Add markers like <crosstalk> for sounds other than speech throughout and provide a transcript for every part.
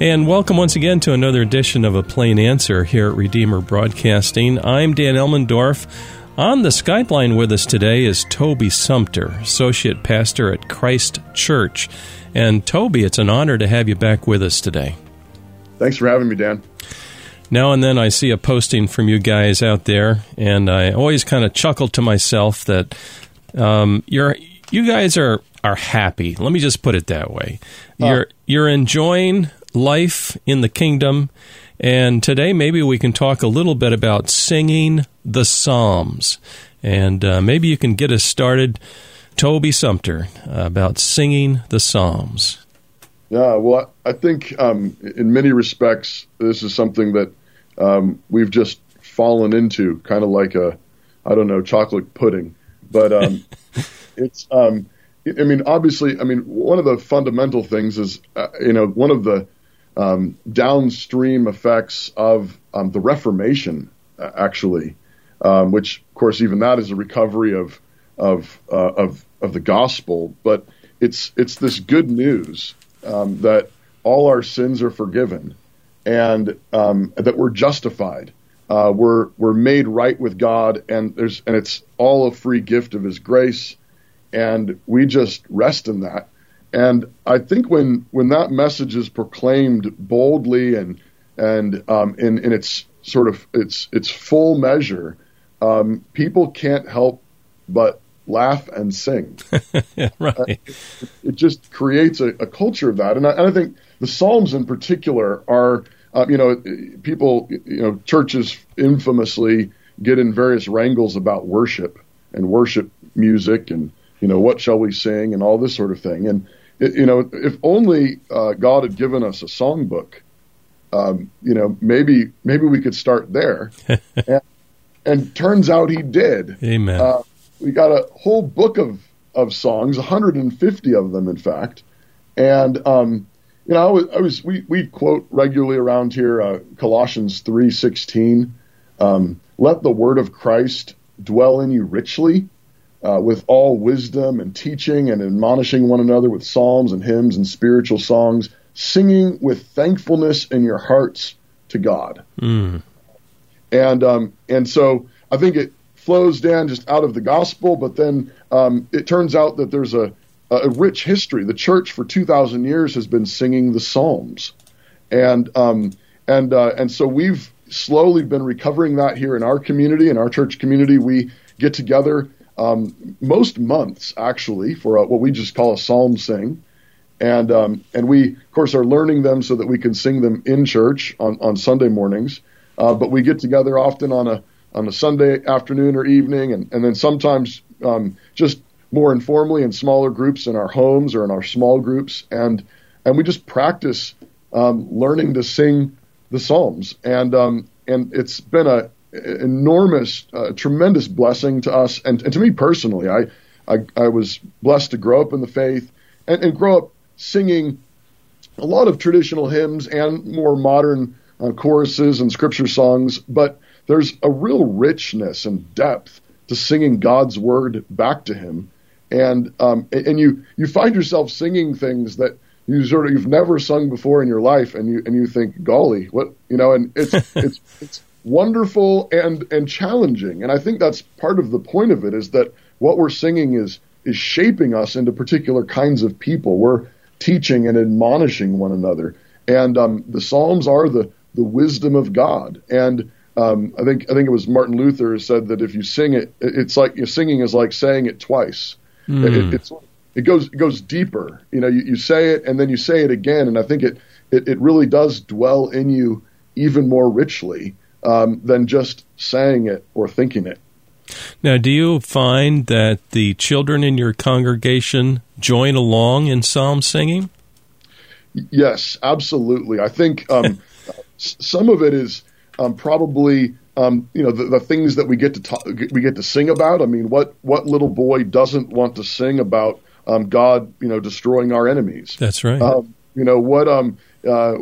And welcome once again to another edition of A Plain Answer here at Redeemer Broadcasting. I'm Dan Elmendorf. On the Skype line with us today is Toby Sumpter, Associate Pastor at Christ Church. And Toby, it's an honor to have you back with us today. Thanks for having me, Dan. Now and then I see a posting from you guys out there, and I always kind of chuckle to myself that um, you're you guys are are happy. Let me just put it that way. Uh, you're you're enjoying life in the kingdom. And today, maybe we can talk a little bit about singing the Psalms. And uh, maybe you can get us started, Toby Sumpter, uh, about singing the Psalms. Yeah, well, I think um, in many respects, this is something that um, we've just fallen into, kind of like a, I don't know, chocolate pudding. But um, <laughs> it's, um, I mean, obviously, I mean, one of the fundamental things is, uh, you know, one of the um, downstream effects of um, the Reformation, actually, um, which of course even that is a recovery of of uh, of of the gospel. But it's it's this good news um, that all our sins are forgiven and um, that we're justified. Uh, we're we're made right with God, and there's and it's all a free gift of His grace, and we just rest in that. And I think when when that message is proclaimed boldly and and um, in in its sort of its its full measure, um, people can't help but laugh and sing. <laughs> right. Uh, it, it, just creates a, a, culture of that, and I, and I, think the Psalms in particular are, uh, you know, people, you know, churches infamously get in various wrangles about worship and worship music and you know what shall we sing and all this sort of thing, and you know, if only uh, God had given us a songbook, um, you know, maybe maybe we could start there. <laughs> and, and, turns out He did. Amen. Uh, we got a whole book of of songs, 150 of them, in fact. And um, you know, I was, I was, we we quote regularly around here uh, Colossians 3:16. Um, Let the word of Christ dwell in you richly uh, with all wisdom and teaching and admonishing one another with psalms and hymns and spiritual songs, singing with thankfulness in your hearts to God. Mm. And um, and so I think it flows down just out of the gospel, but then um, it turns out that there's a, a rich history. The church for two thousand years has been singing the psalms, and um, and uh, and so we've slowly been recovering that here in our community, in our church community. We get together um, most months actually for a, what we just call a psalm sing, and um, and we of course are learning them so that we can sing them in church on on Sunday mornings. Uh, but we get together often on a on a Sunday afternoon or evening, and and then sometimes um, just more informally in smaller groups in our homes or in our small groups, and and we just practice um, learning to sing the psalms, and um, and it's been a enormous, uh, tremendous blessing to us and, and to me personally. I, I, I was blessed to grow up in the faith and, and grow up singing a lot of traditional hymns and more modern uh, choruses and scripture songs, but there's a real richness and depth to singing God's word back to Him, and um, and you you find yourself singing things that you sort of you've never sung before in your life, and you and you think, golly, what you know, and it's it's it's <laughs> wonderful and and challenging. And I think that's part of the point of it is that what we're singing is is shaping us into particular kinds of people. We're teaching and admonishing one another. And um, the Psalms are the the wisdom of God. And um, I think I think it was Martin Luther said that if you sing it, it's like your singing is like saying it twice. Mm. It, it's it goes it goes deeper. You know, you, you say it and then you say it again, and I think it, it it really does dwell in you even more richly um, than just saying it or thinking it. Now, do you find that the children in your congregation join along in psalm singing? Yes, absolutely. I think um, <laughs> some of it is um, probably um, you know the, the, things that we get to talk, we get to sing about. I mean, what what little boy doesn't want to sing about um, God, you know, destroying our enemies? That's right. Um, you know what? Um, uh,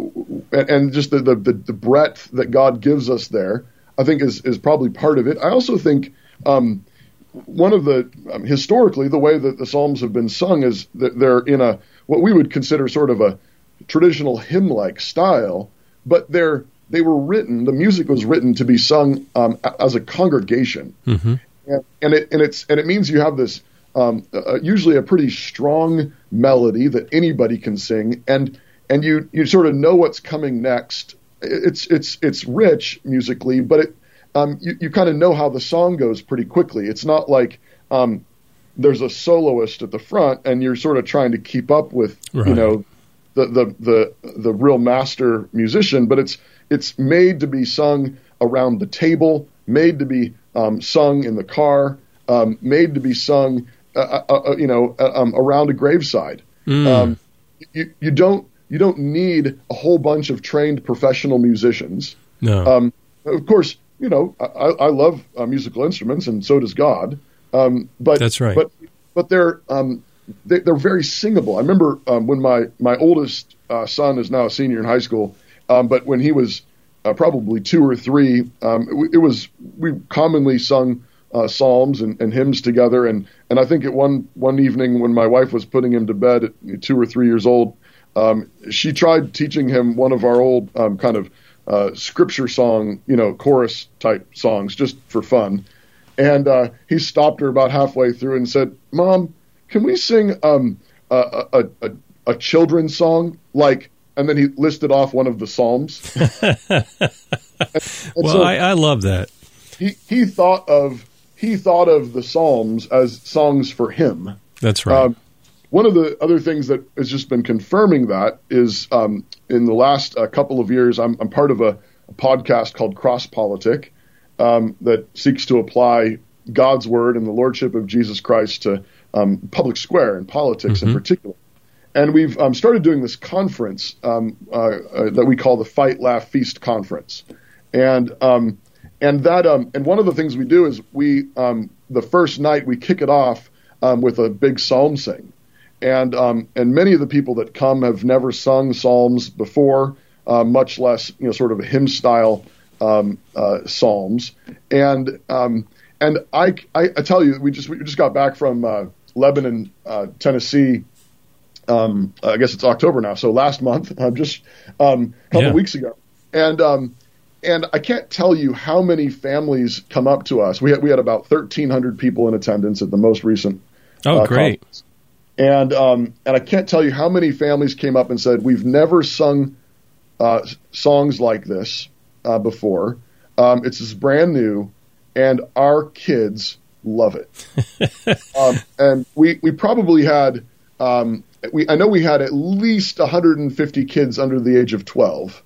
and, just the, the, the breadth that God gives us there, I think is is probably part of it. I also think um, one of the um, historically the way that the Psalms have been sung is that they're in a what we would consider sort of a traditional hymn-like style, but they're they were written. The music was written to be sung um, as a congregation, Mm-hmm. and, and it and it's and it means you have this um, uh, usually a pretty strong melody that anybody can sing, and and you you sort of know what's coming next. It's it's it's rich musically, but it um, you you kind of know how the song goes pretty quickly. It's not like um, there's a soloist at the front, and you're sort of trying to keep up with you know the, the the the real master musician, but it's it's made to be sung around the table, made to be um, sung in the car, um, made to be sung, uh, uh, uh, you know, uh, um, around a graveside. Um, you you don't you don't need a whole bunch of trained professional musicians. No. Um, of course, you know, I, I love uh, musical instruments, and so does God. Um, but That's right. But but they're um, they, they're very singable. I remember um, when my my oldest uh, son is now a senior in high school, um, but when he was uh, probably two or three, um, it, it was we commonly sung uh, psalms and, and hymns together. And and I think at one one evening when my wife was putting him to bed at two or three years old, um, she tried teaching him one of our old um, kind of uh, scripture song, you know, chorus type songs just for fun. And uh, he stopped her about halfway through and said, "Mom, can we sing um, a, a, a, a children's song like?" And then he listed off one of the psalms. <laughs> And well, so I, I love that. he he thought of he thought of the psalms as songs for him. That's right. Um, one of the other things that has just been confirming that is um, in the last uh, couple of years, I'm, I'm part of a, a podcast called Cross Politic um, that seeks to apply God's word and the lordship of Jesus Christ to um, public square and politics in particular. And we've um, started doing this conference um, uh, uh, that we call the Fight, Laugh, Feast Conference, and um, and that um, and one of the things we do is we um, the first night we kick it off um, with a big psalm sing, and um, and many of the people that come have never sung psalms before, uh, much less you know sort of hymn style um, uh, psalms, and um, and I, I I tell you we just we just got back from uh, Lebanon, uh, Tennessee. Um, I guess it's October now, so last month, <laughs> just um, a couple Yeah. weeks ago, and um, and I can't tell you how many families come up to us. We had we had about thirteen hundred people in attendance at the most recent. oh, uh, great. conference. And um, and I can't tell you how many families came up and said we've never sung uh, songs like this uh, before. Um, it's just brand new, and our kids love it. <laughs> um, and we we probably had um, we I know we had at least 150 kids under the age of 12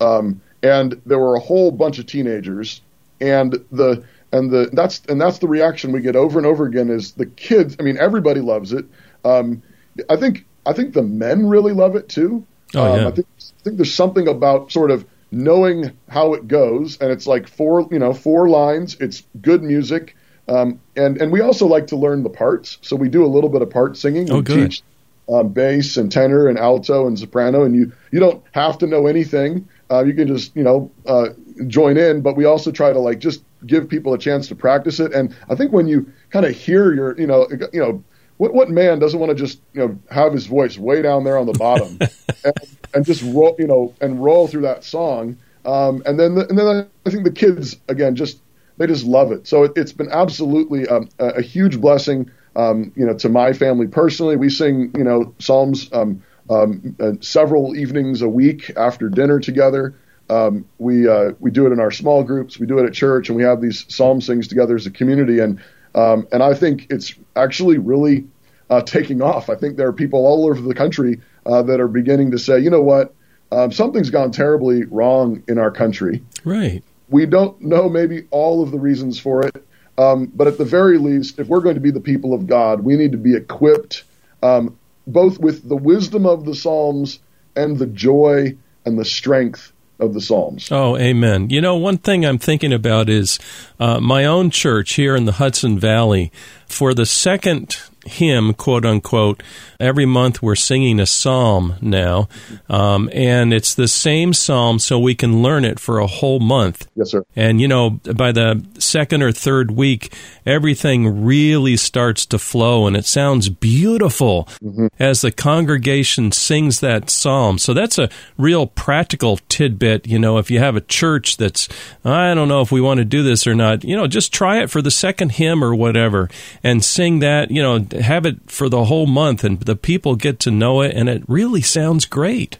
um, and there were a whole bunch of teenagers, and the and the that's and that's the reaction we get over and over again is the kids. I mean, everybody loves it. Um, I think I think the men really love it too. Oh, um, yeah. I think I think there's something about sort of knowing how it goes, and it's like four you know four lines. It's good music. Um, and and we also like to learn the parts, so we do a little bit of part singing. Oh, we good. teach um, bass and tenor and alto and soprano, and you you don't have to know anything. Uh, you can just you know uh, join in, but we also try to like just give people a chance to practice it. And I think when you kind of hear your you know you know what what man doesn't want to just you know have his voice way down there on the bottom <laughs> and, and just roll you know and roll through that song. Um, and then the, and then I think the kids again just they just love it. So it, it's been absolutely um, a, a huge blessing. Um, you know, to my family personally, we sing you know psalms um, um, uh, several evenings a week after dinner together. Um, we uh, we do it in our small groups. We do it at church, and we have these psalm sings together as a community. And um, and I think it's actually really uh, taking off. I think there are people all over the country uh, that are beginning to say, you know what, um, something's gone terribly wrong in our country. Right. We don't know maybe all of the reasons for it, um, but at the very least, if we're going to be the people of God, we need to be equipped um, both with the wisdom of the Psalms and the joy and the strength of the Psalms. Oh, amen. You know, one thing I'm thinking about is uh, my own church here in the Hudson Valley. For the second hymn, quote unquote. Every month we're singing a psalm now, um, and it's the same psalm, so we can learn it for a whole month. Yes, sir. And you know, by the second or third week, everything really starts to flow, and it sounds beautiful mm-hmm. as the congregation sings that psalm. So that's a real practical tidbit. You know, if you have a church that's, I don't know if we want to do this or not, you know, just try it for the second hymn or whatever, and sing that. You know, have it for the whole month, and the people get to know it, and it really sounds great.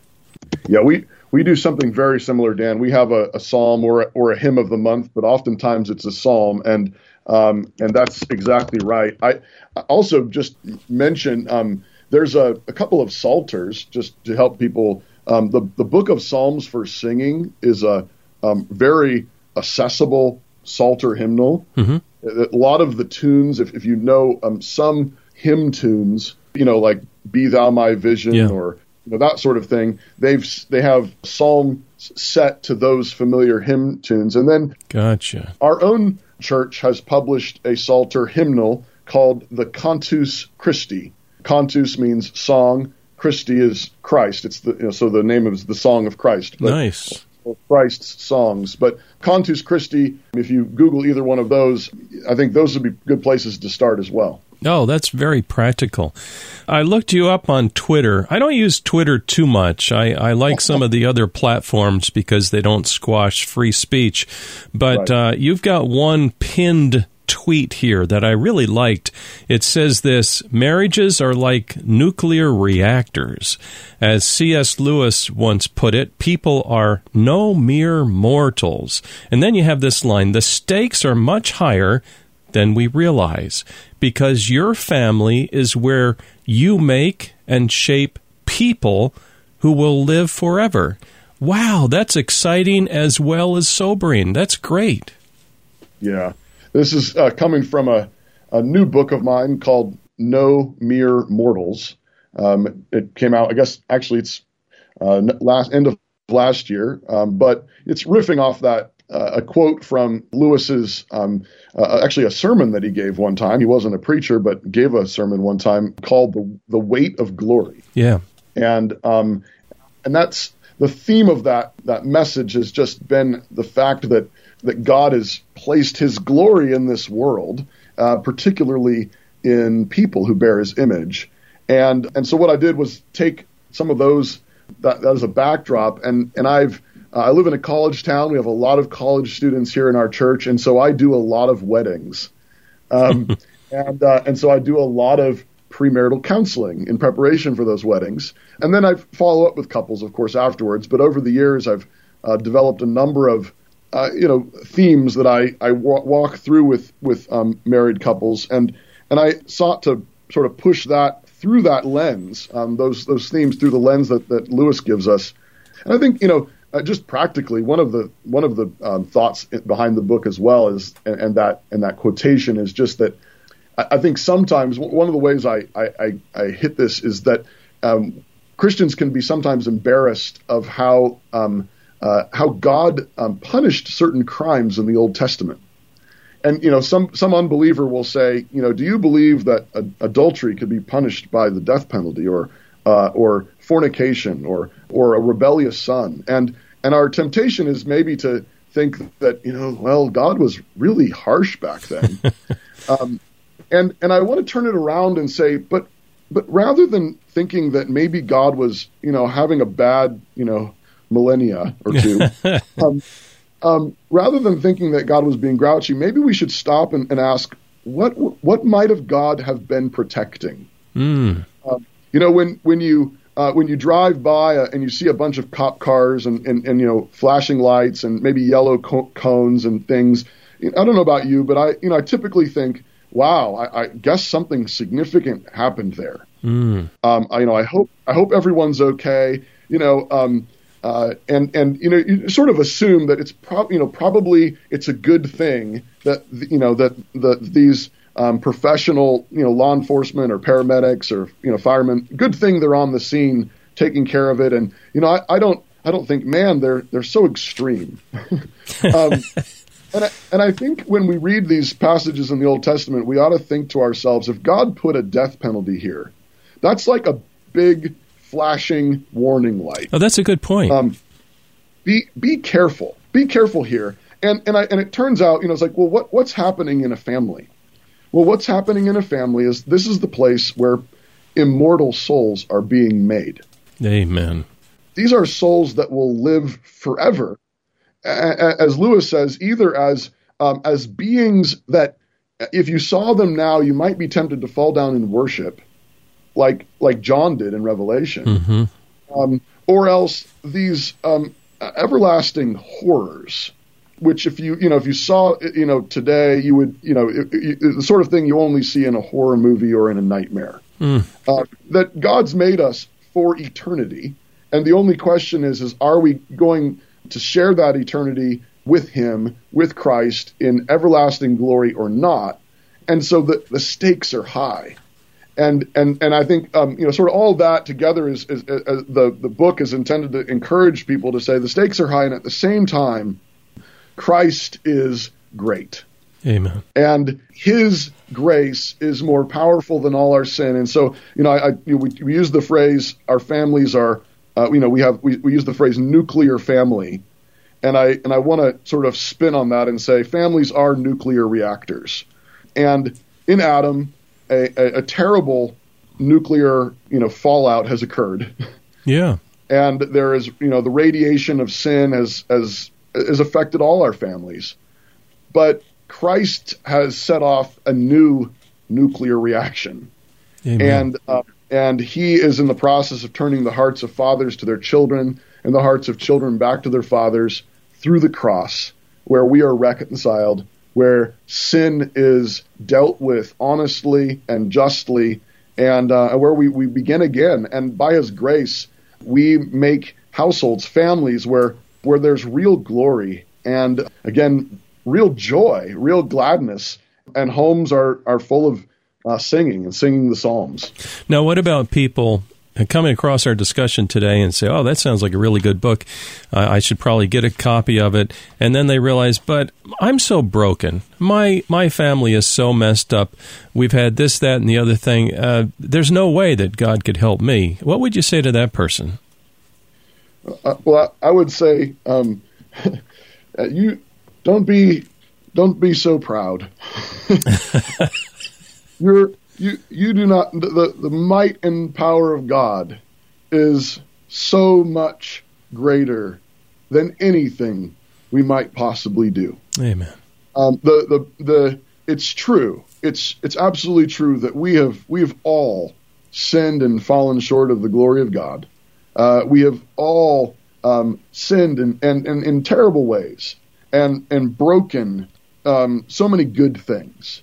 Yeah, we we do something very similar, Dan. We have a, a psalm or or a hymn of the month, but oftentimes it's a psalm, and um, and that's exactly right. I also just mention um, there's a, a, couple of psalters just to help people. Um, the the book of Psalms for singing is a um, very accessible psalter hymnal. Mm-hmm. A lot of the tunes, if, if you know um, some hymn tunes, you know, like "Be Thou My Vision" yeah. or you know, that sort of thing. They've they have psalm set to those familiar hymn tunes, and then gotcha. Our own church has published a psalter hymnal called the Cantus Christi. Cantus means song. Christi is Christ. It's the you know, so the name is the song of Christ. Nice. Christ's songs. But Cantus Christi, if you Google either one of those, I think those would be good places to start as well. Oh, that's very practical. I looked you up on Twitter. I don't use Twitter too much. I, I like some of the other platforms because they don't squash free speech. But right. uh, you've got one pinned tweet here that I really liked. It says this Marriages are like nuclear reactors. As C.S. Lewis once put it, people are no mere mortals. And then you have this line The stakes are much higher than we realize because your family is where you make and shape people who will live forever. Wow, that's exciting as well as sobering. That's great. Yeah. This is uh, coming from a, a new book of mine called No Mere Mortals. Um, it came out, I guess, actually, it's uh, last end of last year, um, but it's riffing off that uh, a quote from Lewis's, um, uh, actually a sermon that he gave one time. He wasn't a preacher, but gave a sermon one time called "the the Weight of Glory." Yeah, and um, and that's the theme of that that message has just been the fact that that God has placed His glory in this world, uh, particularly in people who bear His image, and and so what I did was take some of those that, that as a backdrop, and and I've uh, I live in a college town. We have a lot of college students here in our church, and so I do a lot of weddings, um, <laughs> and uh, and so I do a lot of premarital counseling in preparation for those weddings, and then I follow up with couples, of course, afterwards. But over the years, I've uh, developed a number of uh, you know themes that I I walk through with with um, married couples, and and I sought to sort of push that through that lens, um, those those themes through the lens that that Lewis gives us. And I think you know uh, just practically, one of the one of the um, thoughts behind the book as well is, and, and, that and that quotation is just that I, I think sometimes one of the ways I I, I hit this is that um, Christians can be sometimes embarrassed of how um, uh, how God um, punished certain crimes in the Old Testament. And you know, some some unbeliever will say, you know, do you believe that adultery could be punished by the death penalty, or uh, or fornication or or a rebellious son. And and our temptation is maybe to think that you know, well, God was really harsh back then. <laughs> um, and and I want to turn it around and say, but but rather than thinking that maybe God was you know having a bad you know millennia or two. <laughs> um, um, rather than thinking that God was being grouchy, maybe we should stop and, and ask what what might have God have been protecting? Mm. Um, you know, when when you uh, when you drive by uh, and you see a bunch of cop cars and, and, and you know flashing lights and maybe yellow co- cones and things, I don't know about you, but I you know I typically think, wow, I, I guess something significant happened there. Mm. Um, I, you know, I hope I hope everyone's okay. You know, um, uh, and and you know, you sort of assume that it's probably you know probably it's a good thing that you know that that these um, professional, you know, law enforcement or paramedics or you know firemen. Good thing they're on the scene taking care of it. And you know, I, I don't I don't think, man, they're they're so extreme. <laughs> um, and I, and I think when we read these passages in the Old Testament, we ought to think to ourselves: if God put a death penalty here, that's like a big flashing warning light. Oh, that's a good point. Um, be be careful. Be careful here. And and I and it turns out, you know, it's like, well, what what's happening in a family? Well, what's happening in a family is this is the place where immortal souls are being made. Amen. These are souls that will live forever, as Lewis says, either as um, as beings that, if you saw them now, you might be tempted to fall down in worship, like like John did in Revelation, mm-hmm. um, or else these um, everlasting horrors which if you you know if you saw you know today you would you know it, it, the sort of thing you only see in a horror movie or in a nightmare. Mm. uh, that God's made us for eternity. And the only question is is are we going to share that eternity with him with Christ in everlasting glory or not? And so the the stakes are high. And and and I think um, you know sort of all of that together is, is, is, is the the book is intended to encourage people to say the stakes are high and at the same time Christ is great. Amen. And His grace is more powerful than all our sin. And so, you know, I, I you know, we, we, use the phrase "our families are," uh, you know, we have we, we use the phrase "nuclear family," and I and I want to sort of spin on that and say families are nuclear reactors. And in Adam, a, a, a terrible nuclear, you know, fallout has occurred. Yeah. and there is, you know, the radiation of sin has has has affected all our families. But Christ has set off a new nuclear reaction. Amen. And uh, and he is in the process of turning the hearts of fathers to their children and the hearts of children back to their fathers through the cross, where we are reconciled, where sin is dealt with honestly and justly, and uh, where we, we begin again. And by his grace, we make households, families where where there's real glory and again, real joy, real gladness, and homes are, are full of uh, singing and singing the Psalms. Now, what about people coming across our discussion today and say, "Oh, that sounds like a really good book. Uh, I should probably get a copy of it." And then they realize, "But I'm so broken. My my family is so messed up. We've had this, that, and the other thing. Uh, there's no way that God could help me." What would you say to that person? Uh, well, I, I, would say um, <laughs> you don't be don't be so proud. <laughs> You're you you do not the the might and power of God is so much greater than anything we might possibly do. Amen. Um, the the the it's true. It's it's absolutely true that we have we have all sinned and fallen short of the glory of God. Uh, we have all um, sinned in, in, in, in, terrible ways and, and broken um, so many good things.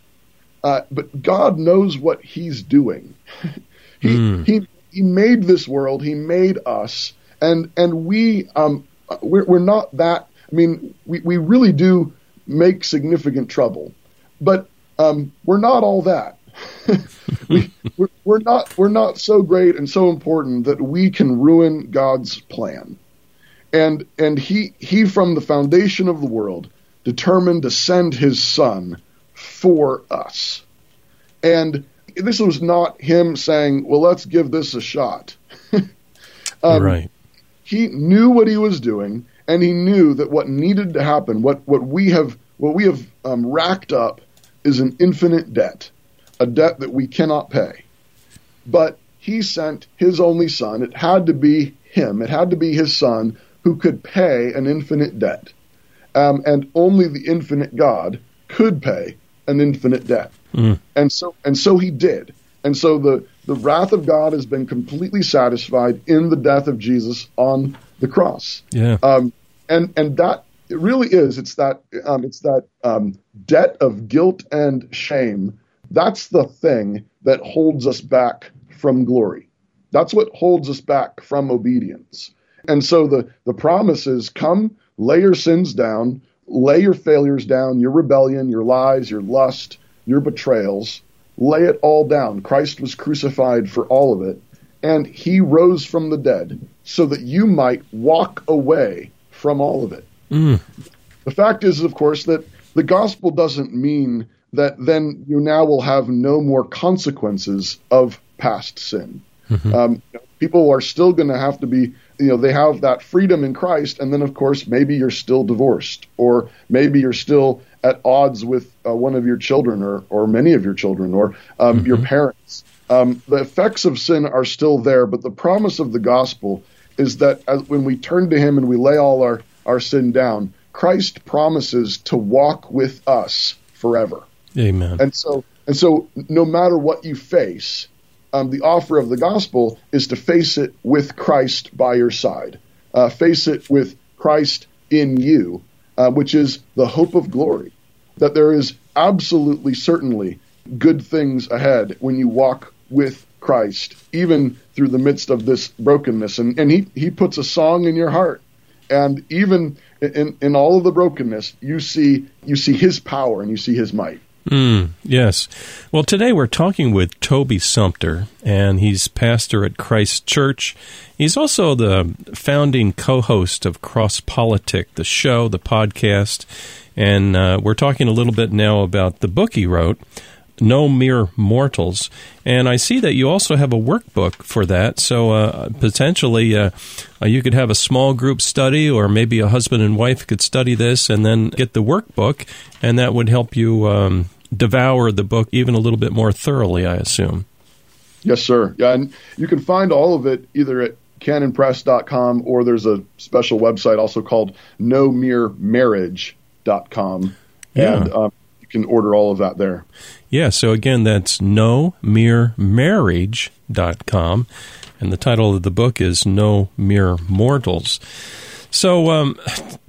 Uh, but God knows what He's doing. <laughs> he, mm. he, he made this world, He made us, and, and we, um, we're, we're not that, I mean, we, we really do make significant trouble, but um, we're not all that. We, we're, we're not we're not so great and so important that we can ruin God's plan. And and he he from the foundation of the world determined to send his son for us. And this was not him saying, "Well, let's give this a shot." <laughs> um, right. He knew what he was doing, and he knew that what needed to happen, what what we have what we have um, racked up, is an infinite debt a debt that we cannot pay. But he sent his only son. It had to be him. It had to be his son who could pay an infinite debt. Um, and only the infinite God could pay an infinite debt. Mm. And so and so he did. And so the, the wrath of God has been completely satisfied in the death of Jesus on the cross. Yeah. Um, and and that it really is. It's that um, it's that um, debt of guilt and shame that's the thing that holds us back from glory. That's what holds us back from obedience. And so the, the promise is come, lay your sins down, lay your failures down, your rebellion, your lies, your lust, your betrayals, lay it all down. Christ was crucified for all of it, and he rose from the dead so that you might walk away from all of it. Mm. The fact is, of course, that the gospel doesn't mean that then you now will have no more consequences of past sin. Mm-hmm. Um, people are still going to have to be, you know, they have that freedom in Christ, and then of course maybe you're still divorced, or maybe you're still at odds with uh, one of your children, or or many of your children, or um, mm-hmm. your parents. Um, the effects of sin are still there, but the promise of the gospel is that as, when we turn to Him and we lay all our our sin down, Christ promises to walk with us forever. Amen. And so, and so, no matter what you face, um, the offer of the gospel is to face it with Christ by your side. Uh, face it with Christ in you, uh, which is the hope of glory. That there is absolutely, certainly good things ahead when you walk with Christ, even through the midst of this brokenness. And, and he, he puts a song in your heart. And even in, in all of the brokenness, you see you see his power and you see his might. Mm, yes. Well, today we're talking with Toby Sumpter, and he's pastor at Christ Church. He's also the founding co host of Cross Politic, the show, the podcast. And uh, we're talking a little bit now about the book he wrote, No Mere Mortals. And I see that you also have a workbook for that. So uh, potentially uh, uh, you could have a small group study, or maybe a husband and wife could study this and then get the workbook, and that would help you um, devour the book even a little bit more thoroughly, I assume. Yes, sir. Yeah, and you can find all of it either at canonpress.com or there's a special website also called nomeremarriage.com. Yeah. And um, you can order all of that there. Yeah, so again, that's nomeremarriage.com. And the title of the book is No Mere Mortals. So um,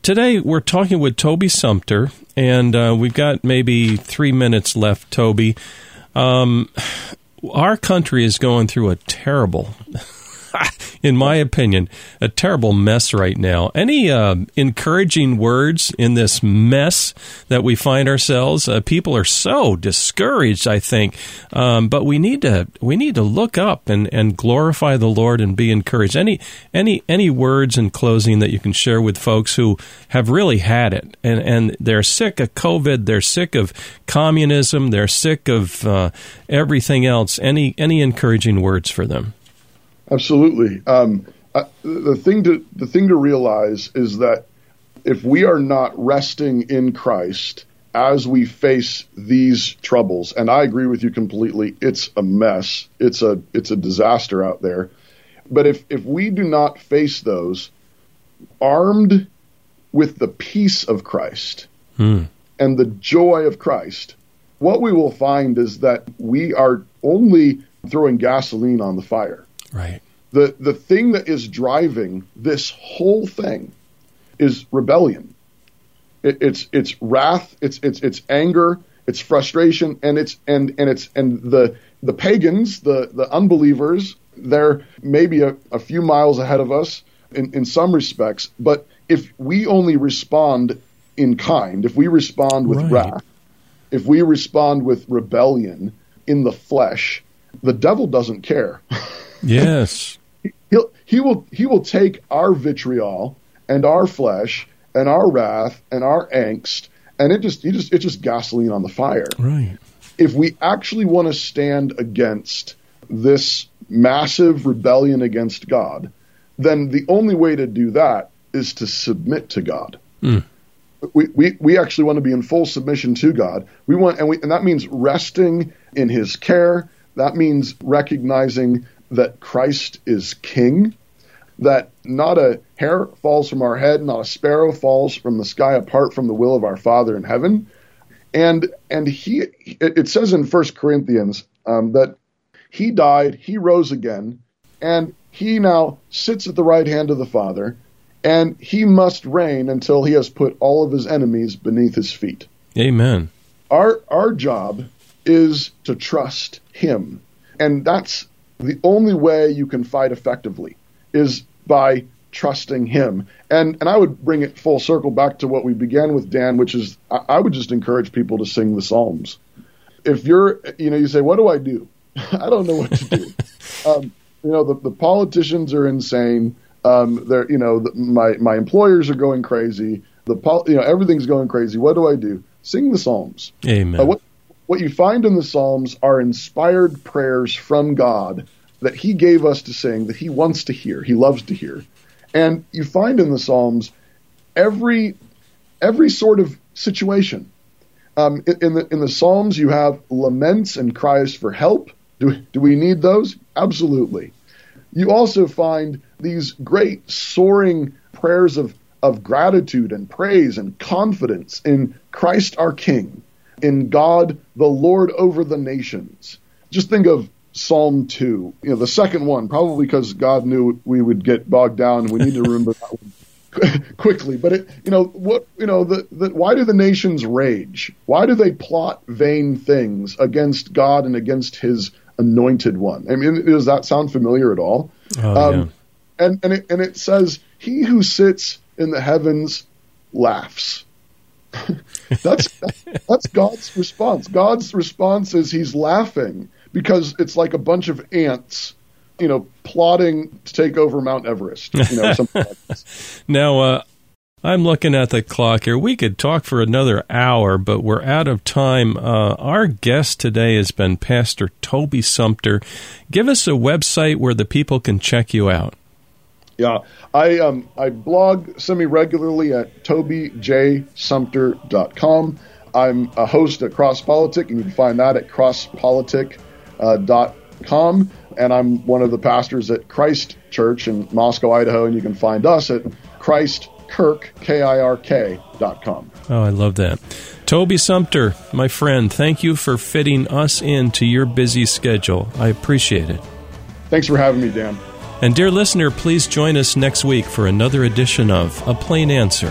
today we're talking with Toby Sumpter, and uh, we've got maybe three minutes left, Toby. Um, <sighs> our country is going through a terrible <laughs> in my opinion, a terrible mess right now. Any uh, encouraging words in this mess that we find ourselves? Uh, people are so discouraged. I think, um, but we need to we need to look up and, and glorify the Lord and be encouraged. Any any any words in closing that you can share with folks who have really had it and and they're sick of COVID. They're sick of communism. They're sick of uh, everything else. Any any encouraging words for them? Absolutely. Um, uh, the thing to the thing to realize is that if we are not resting in Christ as we face these troubles, and I agree with you completely, it's a mess. It's a it's a disaster out there. But if if we do not face those armed with the peace of Christ hmm. and the joy of Christ, what we will find is that we are only throwing gasoline on the fire. Right. The the thing that is driving this whole thing is rebellion. It, it's it's wrath. It's it's it's anger. It's frustration, and it's and and it's and the the pagans, the the unbelievers, they're maybe a, a few miles ahead of us in, in some respects. But if we only respond in kind, if we respond with right. wrath, if we respond with rebellion in the flesh, the devil doesn't care. <laughs> Yes. He'll, he will he will take our vitriol and our flesh and our wrath and our angst and it just he just it's just gasoline on the fire. Right. If we actually want to stand against this massive rebellion against God, then the only way to do that is to submit to God. Mm. We, we, we actually want to be in full submission to God. We want, and, we, and that means resting in His care. That means recognizing that Christ is king, that not a hair falls from our head, not a sparrow falls from the sky apart from the will of our Father in heaven. And and he it, says in First Corinthians um, that he died, he rose again, and he now sits at the right hand of the Father, and he must reign until he has put all of his enemies beneath his feet. Amen. Our our job is to trust him. And that's the only way you can fight effectively is by trusting him. And and I would bring it full circle back to what we began with, Dan, which is I, I would just encourage people to sing the Psalms. If you're, you know, you say, what do I do? <laughs> I don't know what to do. <laughs> um, you know, the, the politicians are insane. Um, they're, you know, the, my my employers are going crazy. The pol- you know, everything's going crazy. What do I do? sing the Psalms. Amen. Uh, what, what you find in the Psalms are inspired prayers from God that He gave us to sing, that He wants to hear, He loves to hear. And you find in the Psalms every every sort of situation. Um, in, in the in the Psalms, you have laments and cries for help. Do do we need those? Absolutely. You also find these great soaring prayers of of gratitude and praise and confidence in Christ our King, in God the Lord over the nations. Just think of Psalm 2, you know, the second one, probably because God knew we would get bogged down and we need to <laughs> remember that one <laughs> quickly. But it, you know, what, you know, the, the, why do the nations rage? Why do they plot vain things against God and against his anointed one? I mean, does that sound familiar at all? Oh, yeah. Um, and, and it, and it says, he who sits in the heavens laughs. <laughs> that's that's God's response. God's response is he's laughing because it's like a bunch of ants, you know, plotting to take over Mount Everest. You know, like. <laughs> Now, uh, I'm looking at the clock here. We could talk for another hour, but we're out of time. Uh, our guest today has been Pastor Toby Sumpter. Give us a website where the people can check you out. Yeah, I um I blog semi regularly at tobyjsumpter.com. I'm a host at Cross Politic, and you can find that at crosspolitic.com. And I'm one of the pastors at Christ Church in Moscow, Idaho, and you can find us at Christkirk, K-I-R-K dot com. Oh, I love that. Toby Sumpter, my friend, thank you for fitting us into your busy schedule. I appreciate it. Thanks for having me, Dan. And dear listener, please join us next week for another edition of A Plain Answer.